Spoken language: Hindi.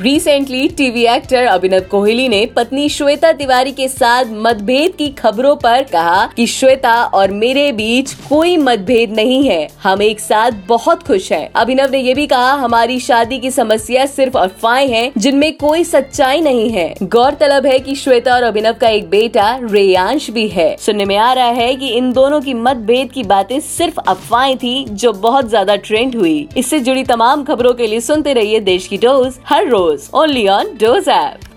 Recently TV actor Abhinav Kohli ने पत्नी श्वेता तिवारी के साथ मतभेद की खबरों पर कहा कि श्वेता और मेरे बीच कोई मतभेद नहीं है। हम एक साथ बहुत खुश हैं। अभिनव ने ये भी कहा, हमारी शादी की समस्या सिर्फ़ अफवाहें हैं, जिनमें कोई सच्चाई नहीं है। गौरतलब है कि श्वेता और अभिनव का एक बेटा रेयांश भी है। सुनने में आ रहा है कि इन दोनों की मतभेद की बातें सिर्फ़ अफवाहें थी, जो बहुत ज़्यादा ट्रेंड हुई। इससे जुड़ी तमाम खबरों के लिए सुनते रहिए देश की डोज हर रोज। Doze only on Doze app.